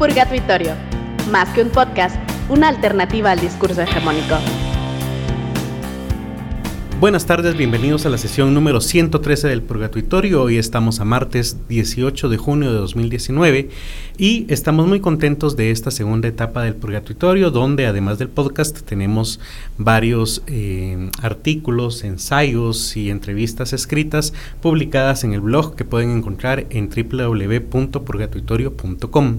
Purgatorio, más que un podcast, una alternativa al discurso hegemónico. Buenas tardes, bienvenidos a la sesión número 113 del Purgatorio. Hoy estamos a martes 18 de junio de 2019 y estamos muy contentos de esta segunda etapa del Purgatorio, donde además del podcast tenemos varios eh, artículos, ensayos y entrevistas escritas publicadas en el blog que pueden encontrar en www.purgatorio.com.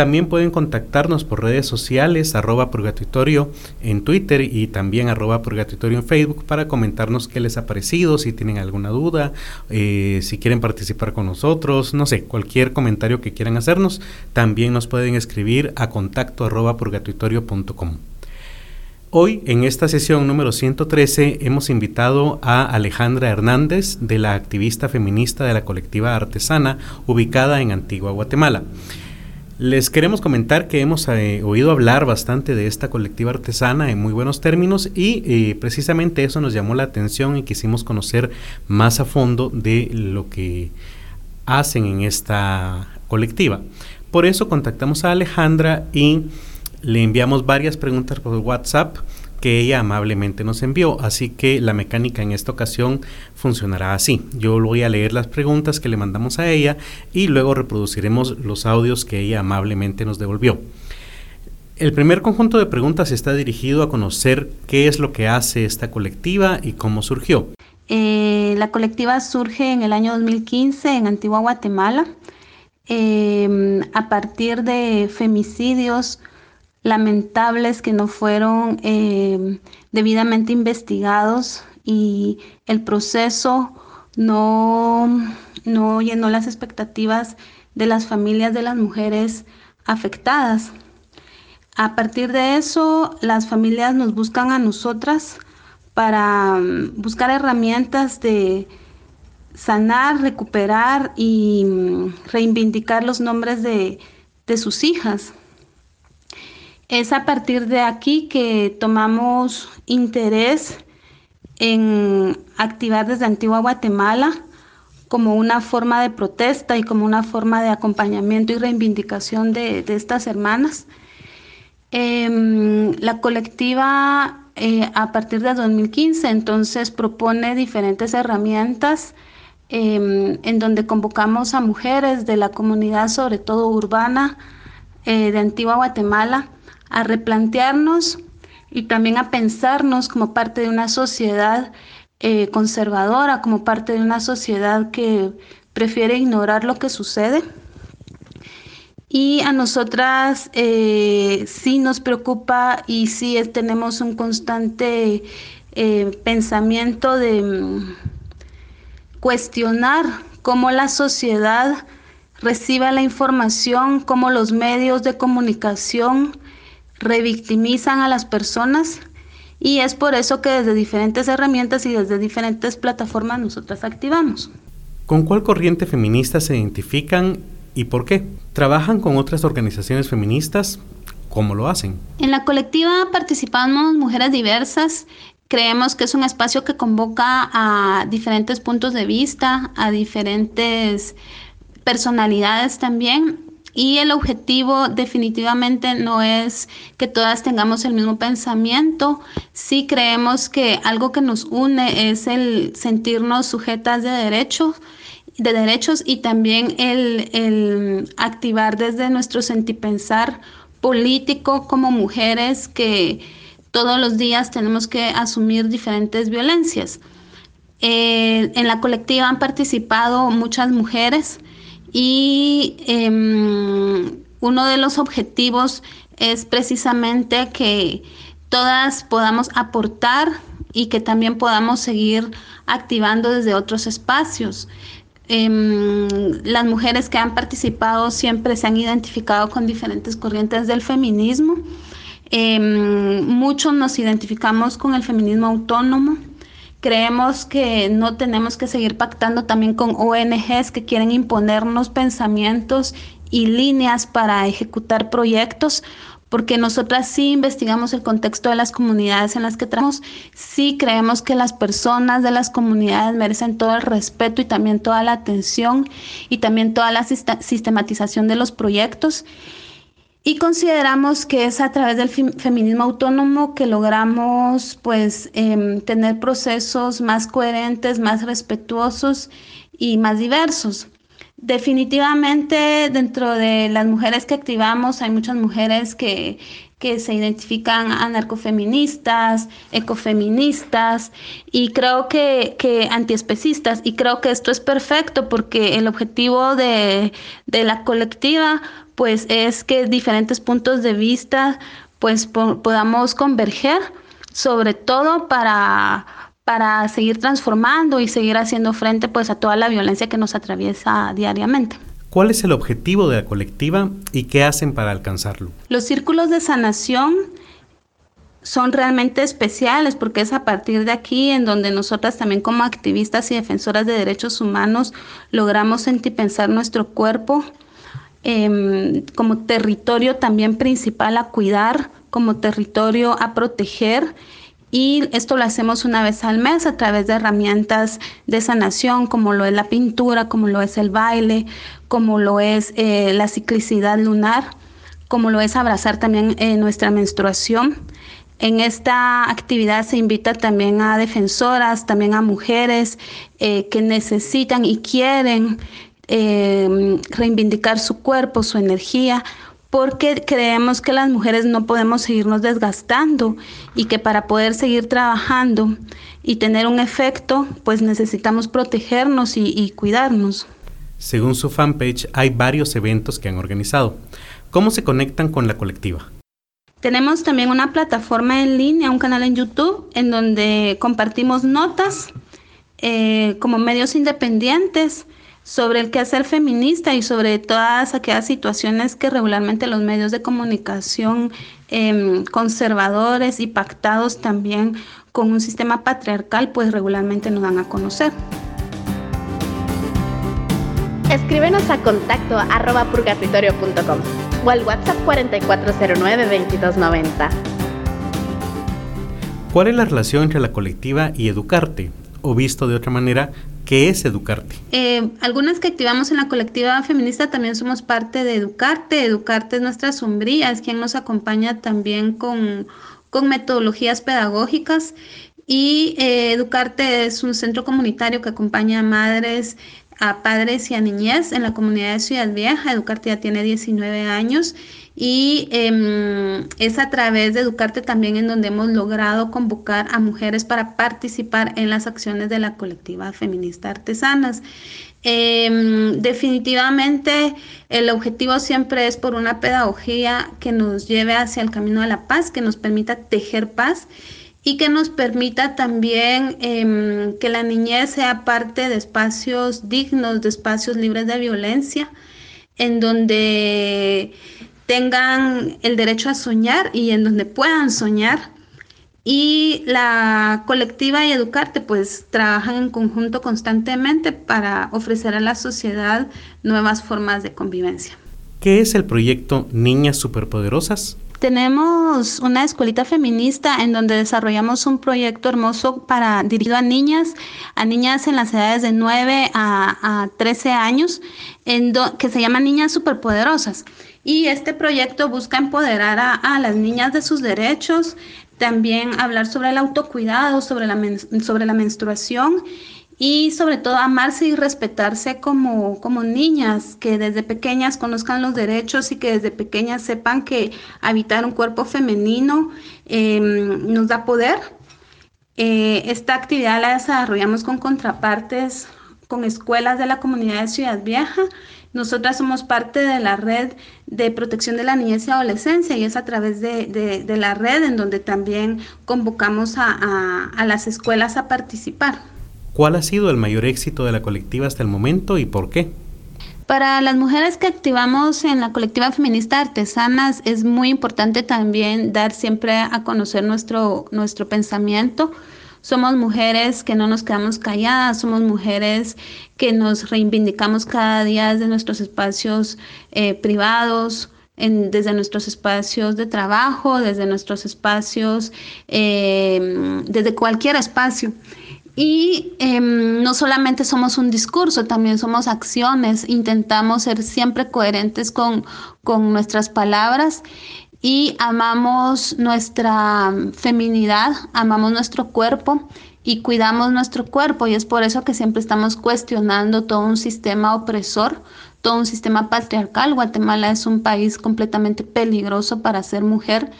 También pueden contactarnos por redes sociales, arroba purgatorio en Twitter y también arroba purgatorio en Facebook para comentarnos qué les ha parecido, si tienen alguna duda, eh, si quieren participar con nosotros, no sé, cualquier comentario que quieran hacernos, también nos pueden escribir a contacto arroba purgatorio.com. Hoy, en esta sesión número 113, hemos invitado a Alejandra Hernández, de la activista feminista de la colectiva artesana, ubicada en Antigua, Guatemala. Les queremos comentar que hemos eh, oído hablar bastante de esta colectiva artesana en muy buenos términos y eh, precisamente eso nos llamó la atención y quisimos conocer más a fondo de lo que hacen en esta colectiva. Por eso contactamos a Alejandra y le enviamos varias preguntas por WhatsApp que ella amablemente nos envió. Así que la mecánica en esta ocasión funcionará así. Yo voy a leer las preguntas que le mandamos a ella y luego reproduciremos los audios que ella amablemente nos devolvió. El primer conjunto de preguntas está dirigido a conocer qué es lo que hace esta colectiva y cómo surgió. Eh, la colectiva surge en el año 2015 en Antigua Guatemala eh, a partir de femicidios lamentables que no fueron eh, debidamente investigados y el proceso no, no llenó las expectativas de las familias de las mujeres afectadas. A partir de eso, las familias nos buscan a nosotras para mm, buscar herramientas de sanar, recuperar y mm, reivindicar los nombres de, de sus hijas. Es a partir de aquí que tomamos interés en activar desde Antigua Guatemala como una forma de protesta y como una forma de acompañamiento y reivindicación de, estas hermanas. Em, la colectiva eh, a partir de 2015 entonces propone diferentes herramientas em, en donde convocamos a mujeres de la comunidad, sobre todo urbana, eh, de Antigua Guatemala, a replantearnos y también a pensarnos como parte de una sociedad eh, conservadora, como parte de una sociedad que prefiere ignorar lo que sucede. Y a nosotras eh, sí nos preocupa y sí tenemos un constante eh, pensamiento de mm, cuestionar cómo la sociedad recibe la información, cómo los medios de comunicación revictimizan a las personas y es por eso que desde diferentes herramientas y desde diferentes plataformas nosotras activamos. ¿Con cuál corriente feminista se identifican y por qué? ¿Trabajan con otras organizaciones feministas? ¿Cómo lo hacen? En la colectiva participamos mujeres diversas. Creemos que es un espacio que convoca a diferentes puntos de vista, a diferentes personalidades también y el objetivo definitivamente no es que todas tengamos el mismo pensamiento. Sí creemos que algo que nos une es el sentirnos sujetas de derechos, de derechos y también el, el activar desde nuestro sentipensar político como mujeres que todos los días tenemos que asumir diferentes violencias. Eh, en la colectiva han participado muchas mujeres y em, uno de los objetivos es precisamente que todas podamos aportar y que también podamos seguir activando desde otros espacios. Em, las mujeres que han participado siempre se han identificado con diferentes corrientes del feminismo. Em, muchos nos identificamos con el feminismo autónomo, Creemos que no tenemos que seguir pactando también con ONGs que quieren imponernos pensamientos y líneas para ejecutar proyectos, porque nosotras sí investigamos el contexto de las comunidades en las que trabajamos, sí creemos que las personas de las comunidades merecen todo el respeto y también toda la atención y también toda la sistematización de los proyectos. Y consideramos que es a través del feminismo autónomo que logramos pues em, tener procesos más coherentes, más respetuosos y más diversos. Definitivamente dentro de las mujeres que activamos hay muchas mujeres que, que se identifican anarcofeministas, ecofeministas y creo que, que antiespecistas y creo que esto es perfecto porque el objetivo de, de la colectiva pues es que diferentes puntos de vista pues podamos converger sobre todo para para seguir transformando y seguir haciendo frente pues a toda la violencia que nos atraviesa diariamente. ¿Cuál es el objetivo de la colectiva y qué hacen para alcanzarlo? Los círculos de sanación son realmente especiales porque es a partir de aquí en donde nosotras también como activistas y defensoras de derechos humanos logramos sentir pensar nuestro cuerpo em, como territorio también principal a cuidar, como territorio a proteger y esto lo hacemos una vez al mes a través de herramientas de sanación como lo es la pintura, como lo es el baile, como lo es eh, la ciclicidad lunar, como lo es abrazar también eh, nuestra menstruación. En esta actividad se invita también a defensoras, también a mujeres eh, que necesitan y quieren reivindicar su cuerpo, su energía porque creemos que las mujeres no podemos seguirnos desgastando y que para poder seguir trabajando y tener un efecto, pues necesitamos protegernos y, cuidarnos. Según su fanpage, hay varios eventos que han organizado. ¿Cómo se conectan con la colectiva? Tenemos también una plataforma en línea, un canal en YouTube, en donde compartimos notas eh, como medios independientes sobre el quehacer feminista y sobre todas aquellas situaciones que regularmente los medios de comunicación em, conservadores y pactados también con un sistema patriarcal, pues regularmente nos dan a conocer. Escríbenos a contacto arroba purgatorio.com o al WhatsApp 4409-2290. ¿Cuál es la relación entre la colectiva y educarte? O visto de otra manera, ¿Qué es Educarte? Eh, algunas que activamos en la colectiva feminista también somos parte de Educarte. Educarte es nuestra sombría, es quien nos acompaña también con, metodologías pedagógicas. Y eh, Educarte es un centro comunitario que acompaña a madres, a padres y a niñez en la comunidad de Ciudad Vieja. Educarte ya tiene 19 años y em, es a través de Educarte también en donde hemos logrado convocar a mujeres para participar en las acciones de la colectiva feminista artesanas. Em, definitivamente el objetivo siempre es por una pedagogía que nos lleve hacia el camino de la paz, que nos permita tejer paz y que nos permita también em, que la niñez sea parte de espacios dignos, de espacios libres de violencia, en donde tengan el derecho a soñar y en donde puedan soñar. Y la colectiva y Educarte pues trabajan en conjunto constantemente para ofrecer a la sociedad nuevas formas de convivencia. ¿Qué es el proyecto Niñas Superpoderosas? Tenemos una escuelita feminista en donde desarrollamos un proyecto hermoso para dirigido a niñas, a niñas en las edades de 9 a, 13 años, en que se llama Niñas Superpoderosas. Y este proyecto busca empoderar a, las niñas de sus derechos, también hablar sobre el autocuidado, sobre la, sobre la menstruación y sobre todo amarse y respetarse como, como niñas, que desde pequeñas conozcan los derechos y que desde pequeñas sepan que habitar un cuerpo femenino em, nos da poder. Eh, esta actividad la desarrollamos con contrapartes, con escuelas de la comunidad de Ciudad Vieja nosotras somos parte de la red de protección de la niñez y adolescencia y es a través de, la red en donde también convocamos a, a las escuelas a participar. ¿Cuál ha sido el mayor éxito de la colectiva hasta el momento y por qué? Para las mujeres que activamos en la colectiva feminista Artesanas es muy importante también dar siempre a conocer nuestro, nuestro pensamiento somos mujeres que no nos quedamos calladas, somos mujeres que nos reivindicamos cada día desde nuestros espacios eh, privados, desde nuestros espacios de trabajo, desde nuestros espacios, em, desde cualquier espacio. Y em, no solamente somos un discurso, también somos acciones. Intentamos ser siempre coherentes con, con nuestras palabras y amamos nuestra feminidad, amamos nuestro cuerpo y cuidamos nuestro cuerpo y es por eso que siempre estamos cuestionando todo un sistema opresor, todo un sistema patriarcal. Guatemala es un país completamente peligroso para ser mujer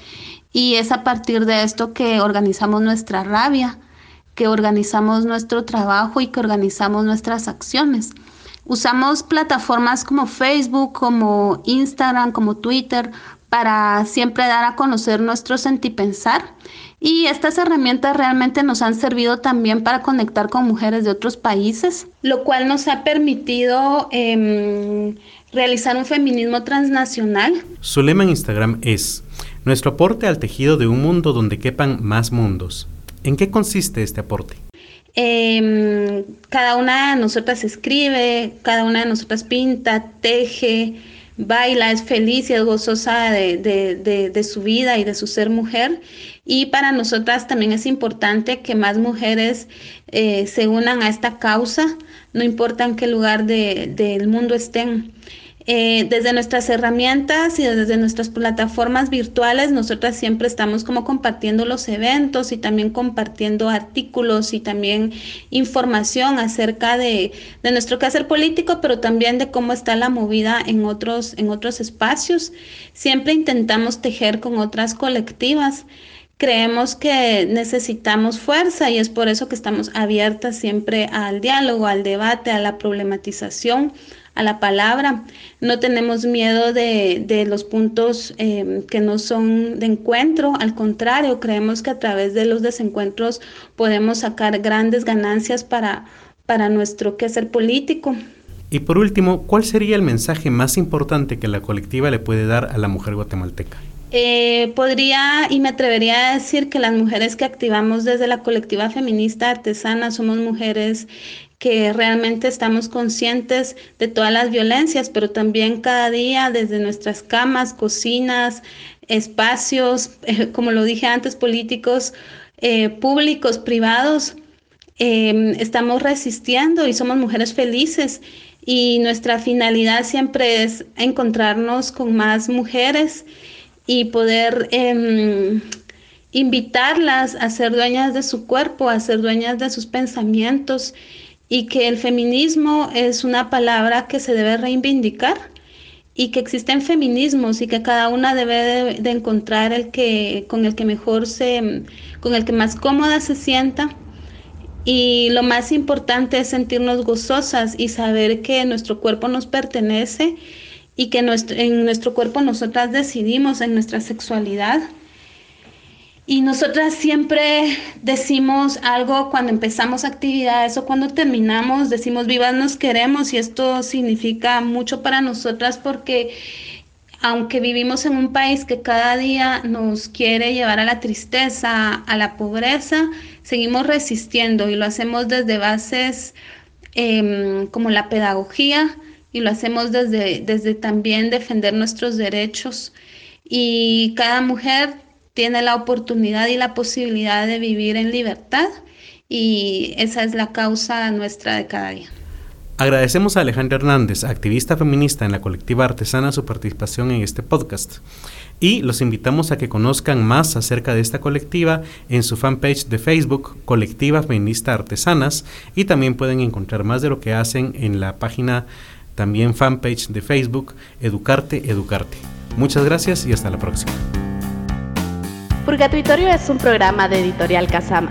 y es a partir de esto que organizamos nuestra rabia, que organizamos nuestro trabajo y que organizamos nuestras acciones. Usamos plataformas como Facebook, como Instagram, como Twitter para siempre dar a conocer nuestro sentipensar. Y estas herramientas realmente nos han servido también para conectar con mujeres de otros países, lo cual nos ha permitido em, realizar un feminismo transnacional. Su lema en Instagram es nuestro aporte al tejido de un mundo donde quepan más mundos. ¿En qué consiste este aporte? Em, cada una de nosotras escribe, cada una de nosotras pinta, teje, baila, es feliz y es gozosa de, su vida y de su ser mujer. Y para nosotras también es importante que más mujeres eh, se unan a esta causa, no importa en qué lugar del mundo estén. Eh, desde nuestras herramientas y desde nuestras plataformas virtuales, nosotras siempre estamos como compartiendo los eventos y también compartiendo artículos y también información acerca de, nuestro quehacer político, pero también de cómo está la movida en otros, en otros espacios. Siempre intentamos tejer con otras colectivas creemos que necesitamos fuerza y es por eso que estamos abiertas siempre al diálogo, al debate, a la problematización, a la palabra. No tenemos miedo de, los puntos em, que no son de encuentro, al contrario, creemos que a través de los desencuentros podemos sacar grandes ganancias para, para nuestro quehacer político. Y por último, ¿cuál sería el mensaje más importante que la colectiva le puede dar a la mujer guatemalteca? Eh, podría y me atrevería a decir que las mujeres que activamos desde la colectiva feminista artesana somos mujeres que realmente estamos conscientes de todas las violencias, pero también cada día desde nuestras camas, cocinas, espacios, eh, como lo dije antes, políticos, eh, públicos, privados, em, estamos resistiendo y somos mujeres felices. Y nuestra finalidad siempre es encontrarnos con más mujeres y poder em, invitarlas a ser dueñas de su cuerpo, a ser dueñas de sus pensamientos y que el feminismo es una palabra que se debe reivindicar y que existen feminismos y que cada una debe de, encontrar el que con el que mejor se con el que más cómoda se sienta. Y lo más importante es sentirnos gozosas y saber que nuestro cuerpo nos pertenece y que en nuestro cuerpo nosotras decidimos en nuestra sexualidad. Y nosotras siempre decimos algo cuando empezamos actividades o cuando terminamos, decimos vivas nos queremos y esto significa mucho para nosotras porque aunque vivimos en un país que cada día nos quiere llevar a la tristeza, a la pobreza, seguimos resistiendo y lo hacemos desde bases em, como la pedagogía y lo hacemos desde, desde también defender nuestros derechos. Y cada mujer tiene la oportunidad y la posibilidad de vivir en libertad y esa es la causa nuestra de cada día. Agradecemos a Alejandra Hernández, activista feminista en la colectiva artesana, su participación en este podcast. Y los invitamos a que conozcan más acerca de esta colectiva en su fanpage de Facebook, Colectiva Feminista Artesanas, y también pueden encontrar más de lo que hacen en la página, también fanpage de Facebook, Educarte, Educarte. Muchas gracias y hasta la próxima. Purgatorio es un programa de Editorial Kazam